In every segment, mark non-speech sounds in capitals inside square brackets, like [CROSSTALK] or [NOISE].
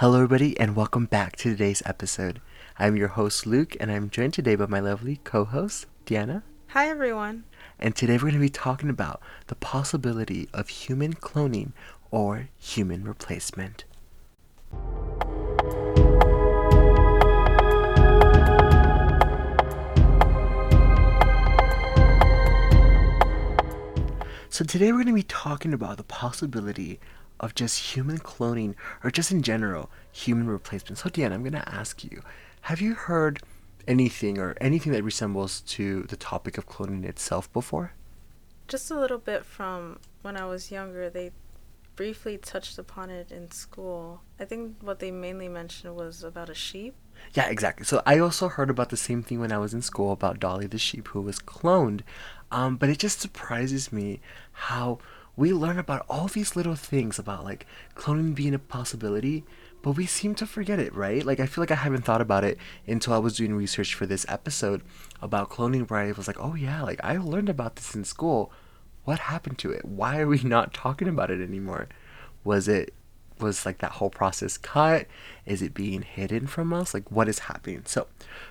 Hello, everybody, and welcome back to today's episode. I'm your host, Luke, and I'm joined today by my lovely co host, Deanna. Hi, everyone. And today we're going to be talking about the possibility of human cloning or human replacement. So, today we're going to be talking about the possibility of just human cloning or just in general human replacement. So, Deanna, I'm going to ask you have you heard anything or anything that resembles to the topic of cloning itself before? Just a little bit from when I was younger. They briefly touched upon it in school. I think what they mainly mentioned was about a sheep. Yeah, exactly. So I also heard about the same thing when I was in school about Dolly the sheep who was cloned. Um, but it just surprises me how we learn about all these little things about like cloning being a possibility, but we seem to forget it, right? Like I feel like I haven't thought about it until I was doing research for this episode about cloning where I was like, oh yeah, like I learned about this in school. What happened to it? Why are we not talking about it anymore? Was it was like that whole process cut? Is it being hidden from us? Like what is happening? So,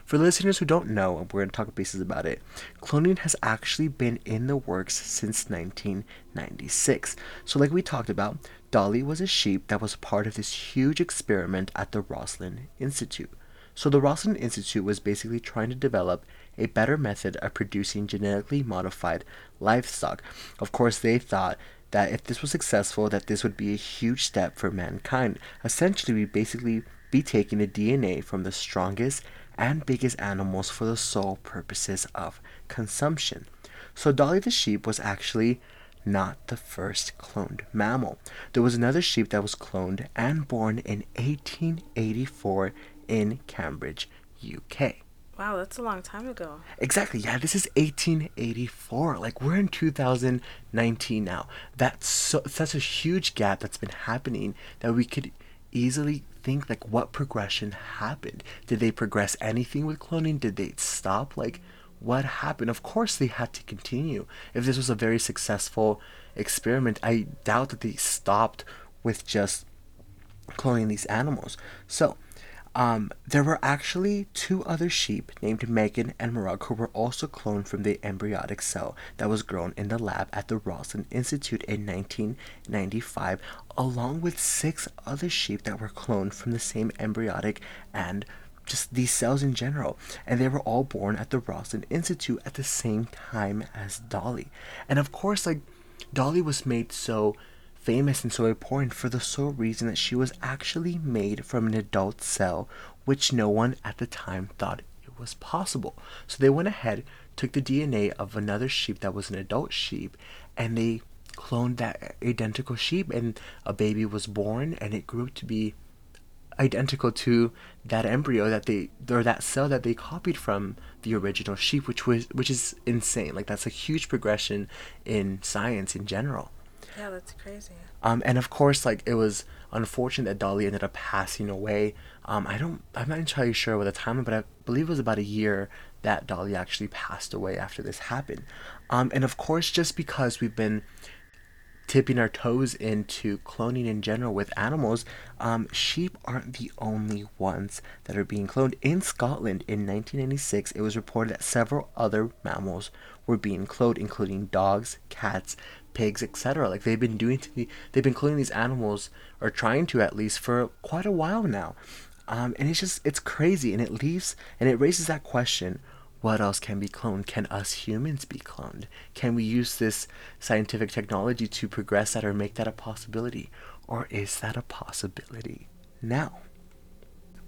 for listeners who don't know, and we're going to talk basis about it. Cloning has actually been in the works since 1996. So, like we talked about, Dolly was a sheep that was part of this huge experiment at the Roslin Institute. So, the Roslin Institute was basically trying to develop a better method of producing genetically modified livestock. Of course, they thought that if this was successful, that this would be a huge step for mankind. Essentially, we basically be taking the DNA from the strongest and biggest animals for the sole purposes of consumption. So Dolly the sheep was actually not the first cloned mammal. There was another sheep that was cloned and born in 1884 in Cambridge, UK. Wow, that's a long time ago. Exactly. Yeah, this is 1884. Like we're in 2019 now. That's so, such a huge gap that's been happening that we could easily think like what progression happened. Did they progress anything with cloning? Did they stop? Like what happened? Of course they had to continue. If this was a very successful experiment, I doubt that they stopped with just cloning these animals. So, um, there were actually two other sheep named Megan and Morag who were also cloned from the embryonic cell that was grown in the lab at the Roslin Institute in 1995, along with six other sheep that were cloned from the same embryonic and just these cells in general. And they were all born at the Roslin Institute at the same time as Dolly. And of course, like, Dolly was made so famous and so important for the sole reason that she was actually made from an adult cell, which no one at the time thought it was possible. So they went ahead, took the DNA of another sheep that was an adult sheep, and they cloned that identical sheep, and a baby was born, and it grew to be identical to that embryo that they or that cell that they copied from the original sheep which was which is insane like that's a huge progression in science in general yeah, that's crazy. Um, and of course, like it was unfortunate that Dolly ended up passing away. Um, I don't, I'm not entirely sure what the time, but I believe it was about a year that Dolly actually passed away after this happened. Um, and of course, just because we've been tipping our toes into cloning in general with animals, um, sheep aren't the only ones that are being cloned. In Scotland in 1996, it was reported that several other mammals were being cloned, including dogs, cats, pigs, etc. Like they've been doing to the, they've been cloning these animals or trying to at least for quite a while now. Um, and it's just it's crazy and it leaves and it raises that question what else can be cloned? Can us humans be cloned? Can we use this scientific technology to progress that or make that a possibility? Or is that a possibility now?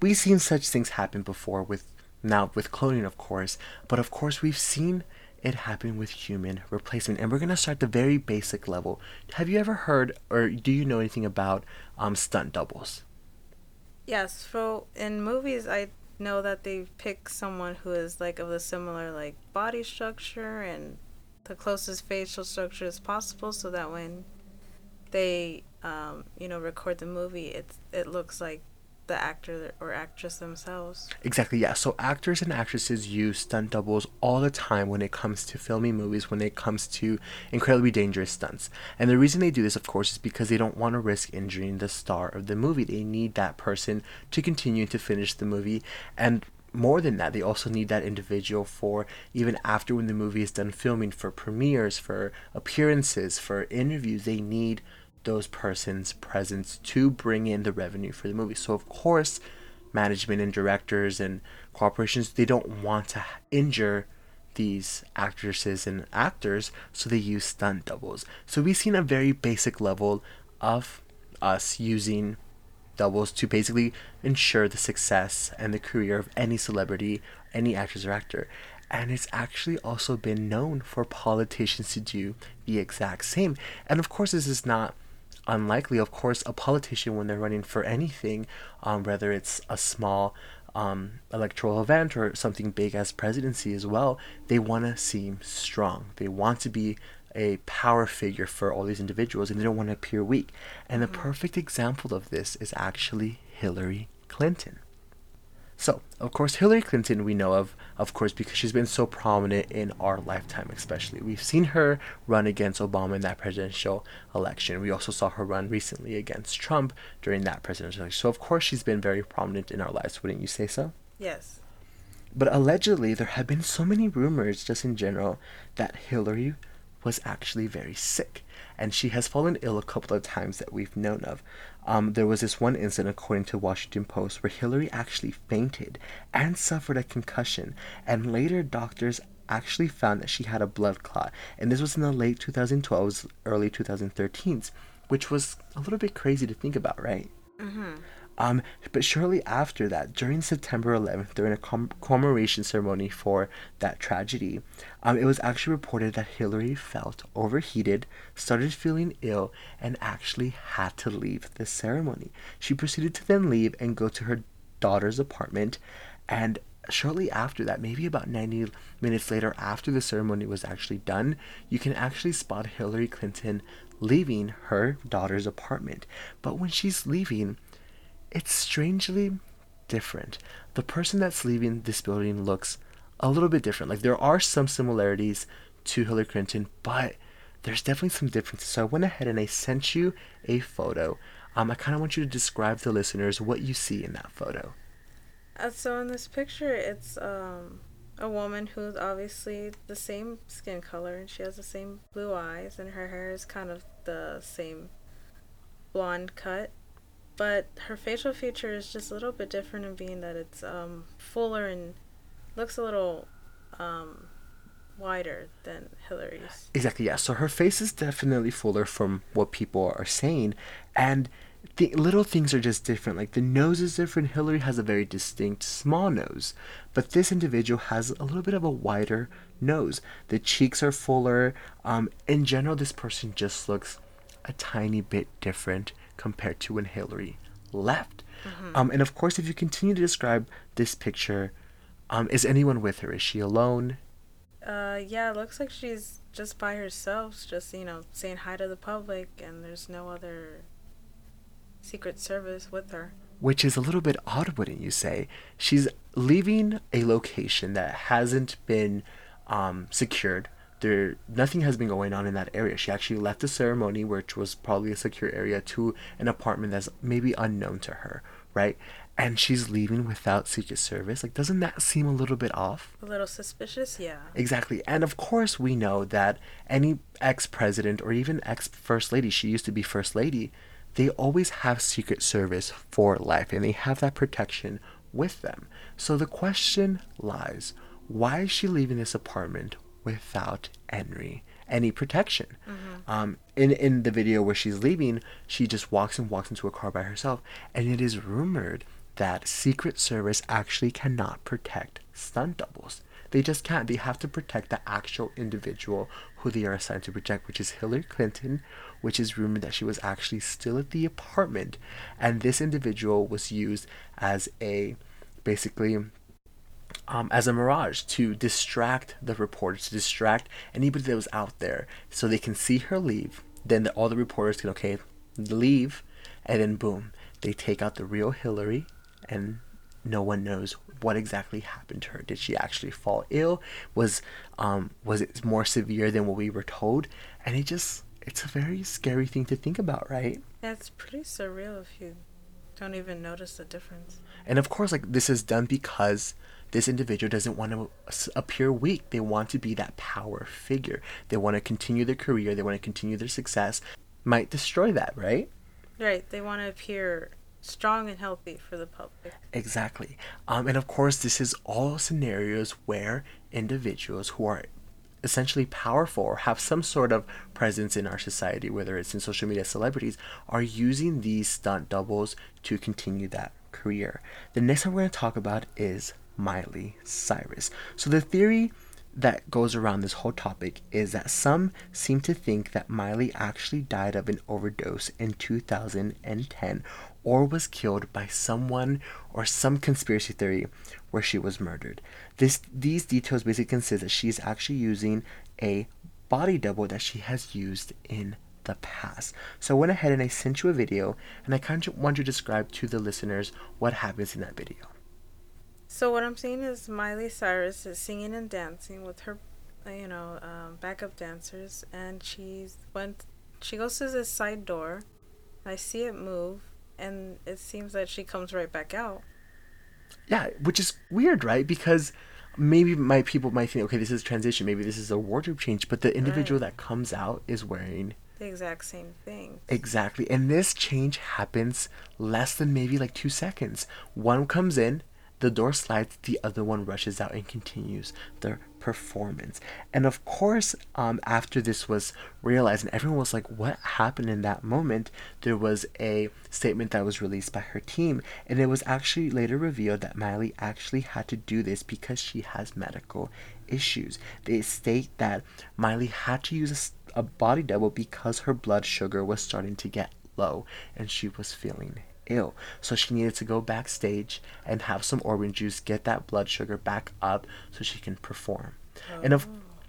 We've seen such things happen before with now with cloning of course, but of course we've seen it happen with human replacement. And we're gonna start the very basic level. Have you ever heard or do you know anything about um, stunt doubles? Yes, so in movies I know that they pick someone who is like of a similar like body structure and the closest facial structure as possible so that when they um, you know record the movie it it looks like the actor or actress themselves. Exactly, yeah. So actors and actresses use stunt doubles all the time when it comes to filming movies, when it comes to incredibly dangerous stunts. And the reason they do this, of course, is because they don't want to risk injuring the star of the movie. They need that person to continue to finish the movie. And more than that, they also need that individual for even after when the movie is done filming, for premieres, for appearances, for interviews. They need those persons' presence to bring in the revenue for the movie. So of course, management and directors and corporations they don't want to injure these actresses and actors, so they use stunt doubles. So we've seen a very basic level of us using doubles to basically ensure the success and the career of any celebrity, any actress or actor. And it's actually also been known for politicians to do the exact same. And of course, this is not unlikely. Of course, a politician, when they're running for anything, um, whether it's a small um, electoral event or something big as presidency as well, they want to seem strong. They want to be a power figure for all these individuals and they don't want to appear weak. And the perfect example of this is actually Hillary Clinton. So, of course, Hillary Clinton we know of, of course, because she's been so prominent in our lifetime, especially. We've seen her run against Obama in that presidential election. We also saw her run recently against Trump during that presidential election. So, of course, she's been very prominent in our lives, wouldn't you say so? Yes. But allegedly, there have been so many rumors, just in general, that Hillary was actually very sick, and she has fallen ill a couple of times that we've known of. Um, there was this one incident, according to Washington Post, where Hillary actually fainted and suffered a concussion, and later doctors actually found that she had a blood clot, and this was in the late 2012s, early 2013s, which was a little bit crazy to think about, right? Mm-hmm. Um, but shortly after that, during September 11th, during a com- commemoration ceremony for that tragedy, um, it was actually reported that Hillary felt overheated, started feeling ill, and actually had to leave the ceremony. She proceeded to then leave and go to her daughter's apartment, and shortly after that, maybe about 90 minutes later, after the ceremony was actually done, you can actually spot Hillary Clinton leaving her daughter's apartment. But when she's leaving, it's strangely different. The person that's leaving this building looks a little bit different. Like there are some similarities to Hillary Clinton, but there's definitely some differences. So I went ahead and I sent you a photo. Um, I kind of want you to describe to listeners what you see in that photo. Uh, so in this picture, it's um, a woman who's obviously the same skin color and she has the same blue eyes and her hair is kind of the same blonde cut but her facial feature is just a little bit different in being that it's um, fuller and looks a little um, wider than Hillary's. Exactly, yeah. So her face is definitely fuller from what people are saying, and the little things are just different. Like the nose is different. Hillary has a very distinct small nose, but this individual has a little bit of a wider nose. The cheeks are fuller. Um, in general, this person just looks a tiny bit different compared to when Hillary left. Mm-hmm. Um, and of course, if you continue to describe this picture, um, is anyone with her? Is she alone? Uh, yeah, it looks like she's just by herself, just, you know, saying hi to the public, and there's no other Secret Service with her. Which is a little bit odd, wouldn't you say? She's leaving a location that hasn't been um, secured there nothing has been going on in that area. She actually left the ceremony, which was probably a secure area, to an apartment that's maybe unknown to her, right? And she's leaving without Secret Service. Like, doesn't that seem a little bit off? A little suspicious, yeah. Exactly. And of course, we know that any ex president or even ex first lady, she used to be first lady, they always have Secret Service for life and they have that protection with them. So the question lies why is she leaving this apartment without any any protection. Mm-hmm. Um, in in the video where she's leaving, she just walks and walks into a car by herself, and it is rumored that Secret Service actually cannot protect stunt doubles. They just can't. They have to protect the actual individual who they are assigned to protect, which is Hillary Clinton, which is rumored that she was actually still at the apartment, and this individual was used as a basically um, as a mirage to distract the reporters, to distract anybody that was out there, so they can see her leave. Then the, all the reporters can okay leave, and then boom, they take out the real Hillary, and no one knows what exactly happened to her. Did she actually fall ill? Was um was it more severe than what we were told? And it just it's a very scary thing to think about, right? It's pretty surreal if you don't even notice the difference. And of course, like this is done because this individual doesn't want to appear weak. They want to be that power figure. They want to continue their career. They want to continue their success. Might destroy that, right? Right. They want to appear strong and healthy for the public. Exactly. Um, and of course, this is all scenarios where individuals who are essentially powerful or have some sort of presence in our society, whether it's in social media celebrities, are using these stunt doubles to continue that career. The next one we're going to talk about is Miley Cyrus. So the theory that goes around this whole topic is that some seem to think that Miley actually died of an overdose in 2010 or was killed by someone or some conspiracy theory where she was murdered. This these details basically consist that she is actually using a body double that she has used in the past. So I went ahead and I sent you a video and I kind of want to describe to the listeners what happens in that video. So what I'm seeing is Miley Cyrus is singing and dancing with her, uh, you know, um, backup dancers, and she's went. She goes to this side door. I see it move, and it seems that she comes right back out. Yeah, which is weird, right? Because maybe my people might think, okay, this is transition. Maybe this is a wardrobe change, but the individual right. that comes out is wearing the exact same thing. Exactly, and this change happens less than maybe like two seconds. One comes in, the door slides, the other one rushes out and continues their performance. And of course, um, after this was realized and everyone was like, what happened in that moment? There was a statement that was released by her team, and it was actually later revealed that Miley actually had to do this because she has medical issues. They state that Miley had to use a, a body double because her blood sugar was starting to get low and she was feeling ill. So she needed to go backstage and have some orange juice, get that blood sugar back up so she can perform. Oh. And of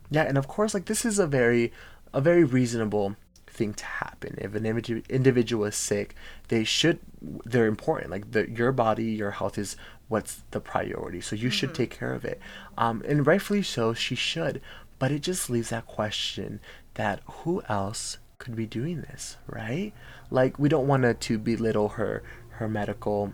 yeah, and of course like this is a very a very reasonable thing to happen. If an individual is sick, they should they're important. Like the your body, your health is what's the priority. So you mm-hmm. should take care of it. Um and rightfully so, she should. But it just leaves that question that who else could be doing this, right? Like we don't want to belittle her her medical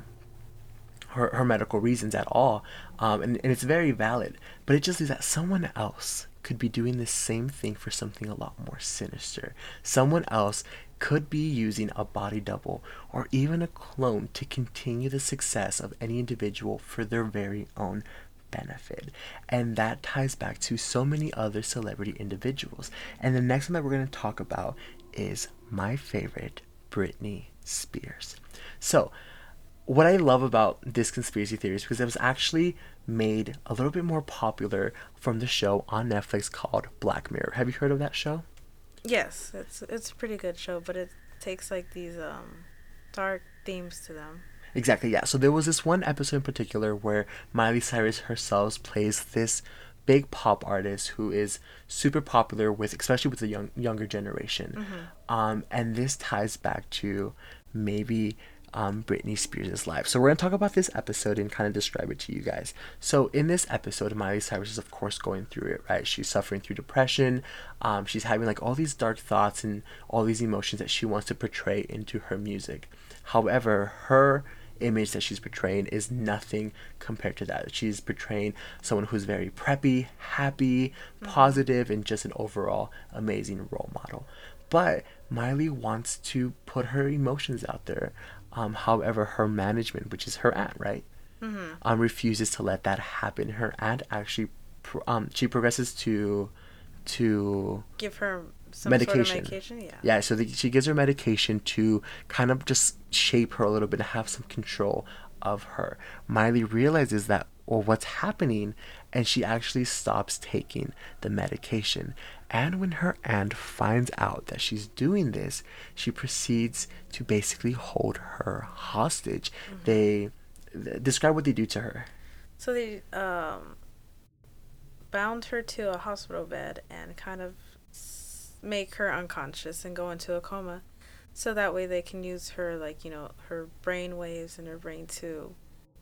her, her medical reasons at all, um, and, and it's very valid. But it just is that someone else could be doing the same thing for something a lot more sinister. Someone else could be using a body double or even a clone to continue the success of any individual for their very own benefit. And that ties back to so many other celebrity individuals. And the next one that we're going to talk about is my favorite, Britney Spears. So, what I love about this conspiracy theory is because it was actually made a little bit more popular from the show on Netflix called Black Mirror. Have you heard of that show? Yes, it's it's a pretty good show, but it takes like these um dark themes to them. Exactly, yeah. So there was this one episode in particular where Miley Cyrus herself plays this big pop artist who is super popular with especially with the young younger generation mm-hmm. um, and this ties back to maybe um, Britney Spears' life. So we're gonna talk about this episode and kind of describe it to you guys. So in this episode, Miley Cyrus is of course going through it, right? She's suffering through depression. Um, she's having like all these dark thoughts and all these emotions that she wants to portray into her music. However, her image that she's portraying is nothing compared to that. She's portraying someone who's very preppy, happy, mm-hmm. positive, and just an overall amazing role model. But Miley wants to put her emotions out there. Um, however, her management, which is her aunt, right, mm-hmm. um, refuses to let that happen. Her aunt actually, um, she progresses to, to give her medication. Sort of medication, yeah. Yeah, so the, she gives her medication to kind of just shape her a little bit and have some control of her. Miley realizes that well what's happening and she actually stops taking the medication. And when her aunt finds out that she's doing this, she proceeds to basically hold her hostage. Mm-hmm. They th- describe what they do to her. So they um, bound her to a hospital bed and kind of make her unconscious and go into a coma so that way they can use her like you know her brain waves and her brain to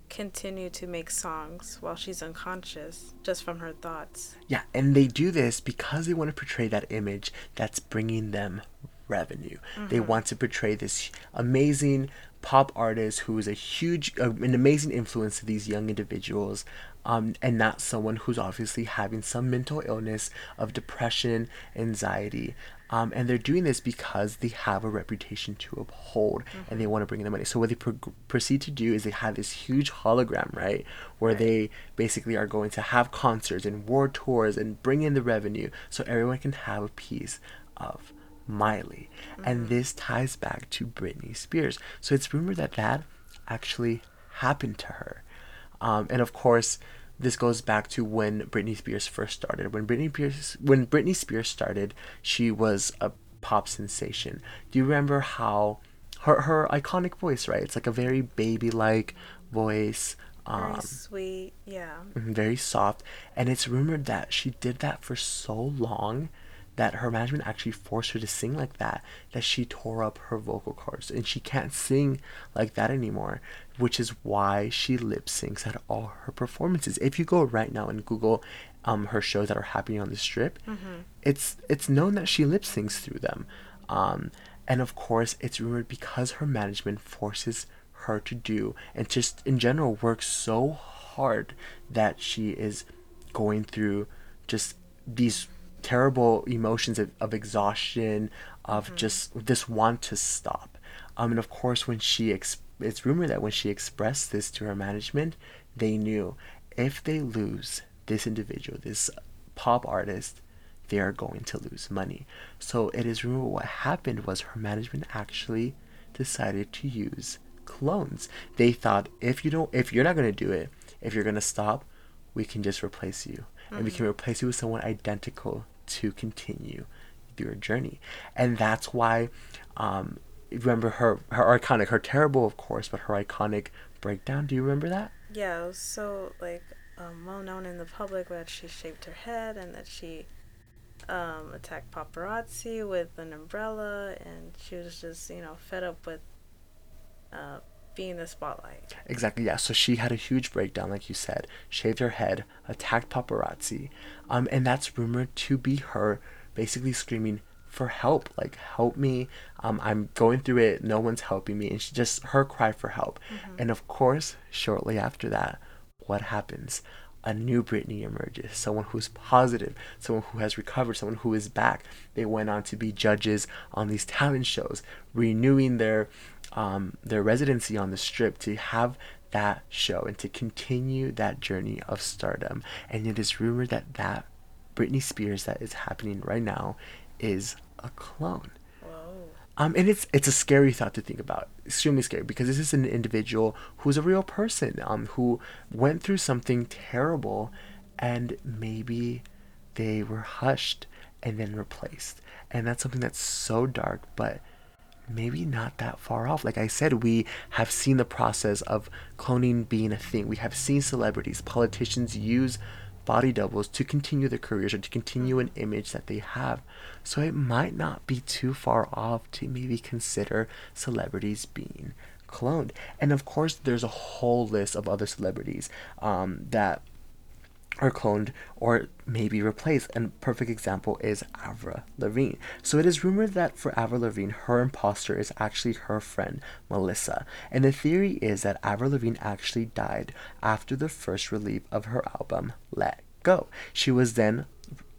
continue to make songs while she's unconscious just from her thoughts. Yeah, and they do this because they want to portray that image that's bringing them revenue. Mm-hmm. They want to portray this amazing pop artist who is a huge, uh, an amazing influence to these young individuals, um, and not someone who's obviously having some mental illness of depression, anxiety. Um, and they're doing this because they have a reputation to uphold mm-hmm. and they mm-hmm. want to bring in the money. So, what they pro- proceed to do is they have this huge hologram, right? Where right. they basically are going to have concerts and world tours and bring in the revenue so everyone can have a piece of Miley. Mm-hmm. And this ties back to Britney Spears. So it's rumored that that actually happened to her. Um, and of course, this goes back to when Britney Spears first started. When Britney Spears when Britney Spears started, she was a pop sensation. Do you remember how her her iconic voice, right? It's like a very baby like voice. Um, very sweet, yeah. Very soft. And it's rumored that she did that for so long that her management actually forced her to sing like that that she tore up her vocal cords. And she can't sing like that anymore which is why she lip syncs at all her performances. If you go right now and google um, her shows that are happening on the strip mm-hmm. it's it's known that she lip syncs through them. Um, and of course it's rumored because her management forces her to do and just in general works so hard that she is going through just these terrible emotions of, of exhaustion, of mm. just this want to stop. Um, and of course, when she ex- it's rumored that when she expressed this to her management, they knew if they lose this individual, this pop artist, they are going to lose money. So it is rumored what happened was her management actually decided to use clones. They thought if you don't, if you're not going to do it, if you're going to stop, we can just replace you and we can mm-hmm. replace you with someone identical to continue your journey. And that's why, um, remember her, her iconic, her terrible, of course, but her iconic breakdown. Do you remember that? Yeah, it was so like um, well known in the public that she shaved her head and that she um, attacked paparazzi with an umbrella, and she was just you know fed up with uh, be in the spotlight. Exactly, yeah. So she had a huge breakdown, like you said, shaved her head, attacked paparazzi, um, and that's rumored to be her basically screaming for help, like help me. Um, I'm going through it. No one's helping me, and she just her cry for help. Mm-hmm. And of course, shortly after that, what happens? a new Britney emerges, someone who's positive, someone who has recovered, someone who is back. They went on to be judges on these talent shows, renewing their um, their residency on the strip to have that show and to continue that journey of stardom. And it is rumored that that Britney Spears that is happening right now is a clone. Um, and it's it's a scary thought to think about, extremely scary, because this is an individual who's a real person, um, who went through something terrible, and maybe they were hushed and then replaced, and that's something that's so dark, but maybe not that far off. Like I said, we have seen the process of cloning being a thing. We have seen celebrities, politicians use body doubles to continue their careers or to continue an image that they have. So it might not be too far off to maybe consider celebrities being cloned. And of course, there's a whole list of other celebrities um, that are cloned or maybe replaced. And perfect example is Avril Lavigne. So it is rumored that for Avril Lavigne, her imposter is actually her friend Melissa. And the theory is that Avril Lavigne actually died after the first release of her album Let Go. She was then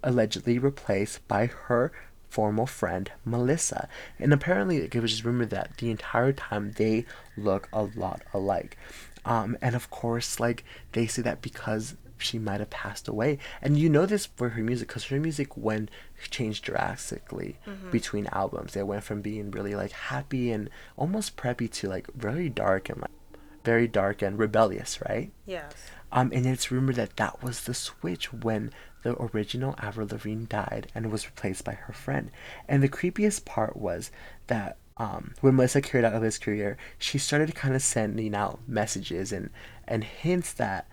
allegedly replaced by her former friend Melissa. And apparently it was just rumored that the entire time they look a lot alike. Um, and of course, like they say that because she might have passed away. And you know this for her music because her music went changed drastically mm-hmm. between albums. It went from being really like happy and almost preppy to like very dark and like very dark and rebellious, right? Yes. Um, and it's rumored that that was the switch when the original Avril Lavigne died and was replaced by her friend. And the creepiest part was that um, when Melissa carried out of his career, she started kind of sending out messages and, and hints that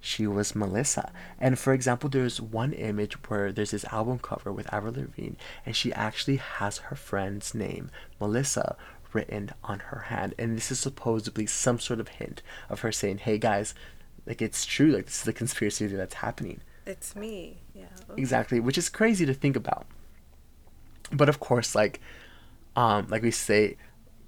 she was Melissa. And for example, there's one image where there's this album cover with Avril Lavigne, and she actually has her friend's name, Melissa, written on her hand. And this is supposedly some sort of hint of her saying, hey guys, like it's true, like this is the conspiracy that's happening. It's me. Yeah. Okay. Exactly, which is crazy to think about. But of course, like um, like we say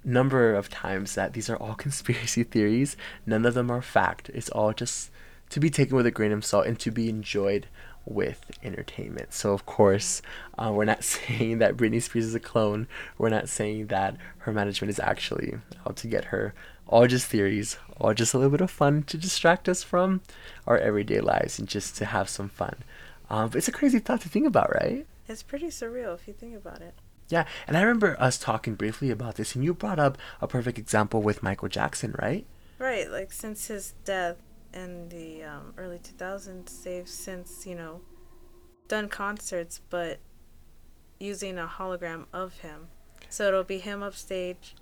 number of times that these are all [LAUGHS] conspiracy theories, none of them are fact. It's all just to be taken with a grain of salt and to be enjoyed with entertainment. So, of course, uh, we're not [LAUGHS] saying that Britney Spears is a clone. We're not saying that her management is actually out to get her. All just theories, all just a little bit of fun to distract us from our everyday lives and just to have some fun. Um, but it's a crazy thought to think about, right? It's pretty surreal if you think about it. Yeah, and I remember us talking briefly about this, and you brought up a perfect example with Michael Jackson, right? Right, like since his death, in the um, early 2000s, they've since, you know, done concerts, but using a hologram of him. So it'll be him upstage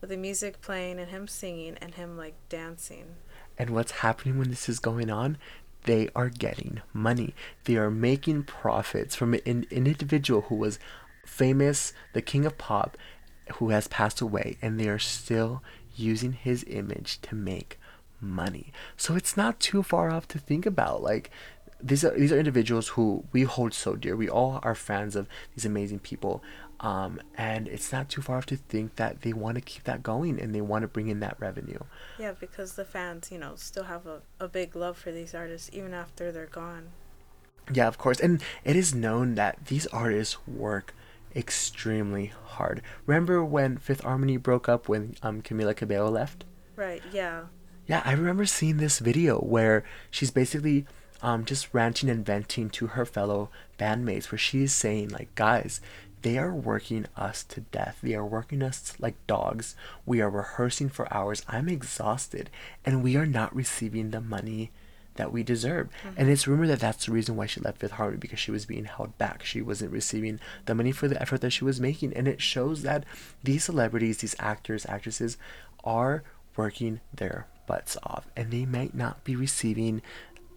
with the music playing and him singing and him like dancing. And what's happening when this is going on? They are getting money. They are making profits from an, an individual who was famous, the king of pop, who has passed away, and they are still using his image to make money. So it's not too far off to think about. Like these are these are individuals who we hold so dear. We all are fans of these amazing people. Um, and it's not too far off to think that they want to keep that going and they want to bring in that revenue. Yeah, because the fans, you know, still have a, a big love for these artists even after they're gone. Yeah, of course. And it is known that these artists work extremely hard. Remember when Fifth Harmony broke up when um, Camila Cabello left? Right, yeah. Yeah, I remember seeing this video where she's basically um, just ranting and venting to her fellow bandmates, where she's saying, like, guys, they are working us to death. They are working us like dogs. We are rehearsing for hours. I'm exhausted, and we are not receiving the money that we deserve. Mm-hmm. And it's rumored that that's the reason why she left Fifth Harmony because she was being held back. She wasn't receiving the money for the effort that she was making. And it shows that these celebrities, these actors, actresses, are working their butts off and they might not be receiving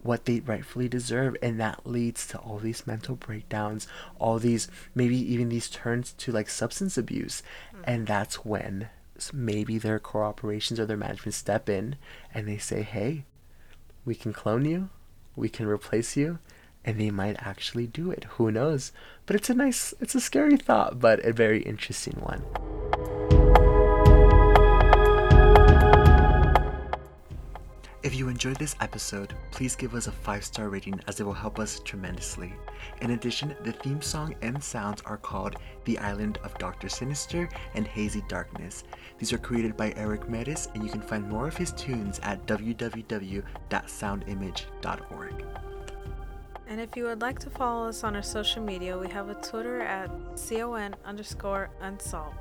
what they rightfully deserve and that leads to all these mental breakdowns all these maybe even these turns to like substance abuse. Mm-hmm. and that's when maybe their corporations or their management step in and they say hey we can clone you we can replace you and they might actually do it. Who knows? But it's a nice it's a scary thought but a very interesting one If you enjoyed this episode, please give us a 5 star rating as it will help us tremendously. In addition, the theme song and sounds are called The Island of Dr. Sinister and Hazy Darkness. These are created by Eric Matyas, and you can find more of his tunes at www.soundimage.org. And if you would like to follow us on our social media, we have a Twitter at con underscore unsolved.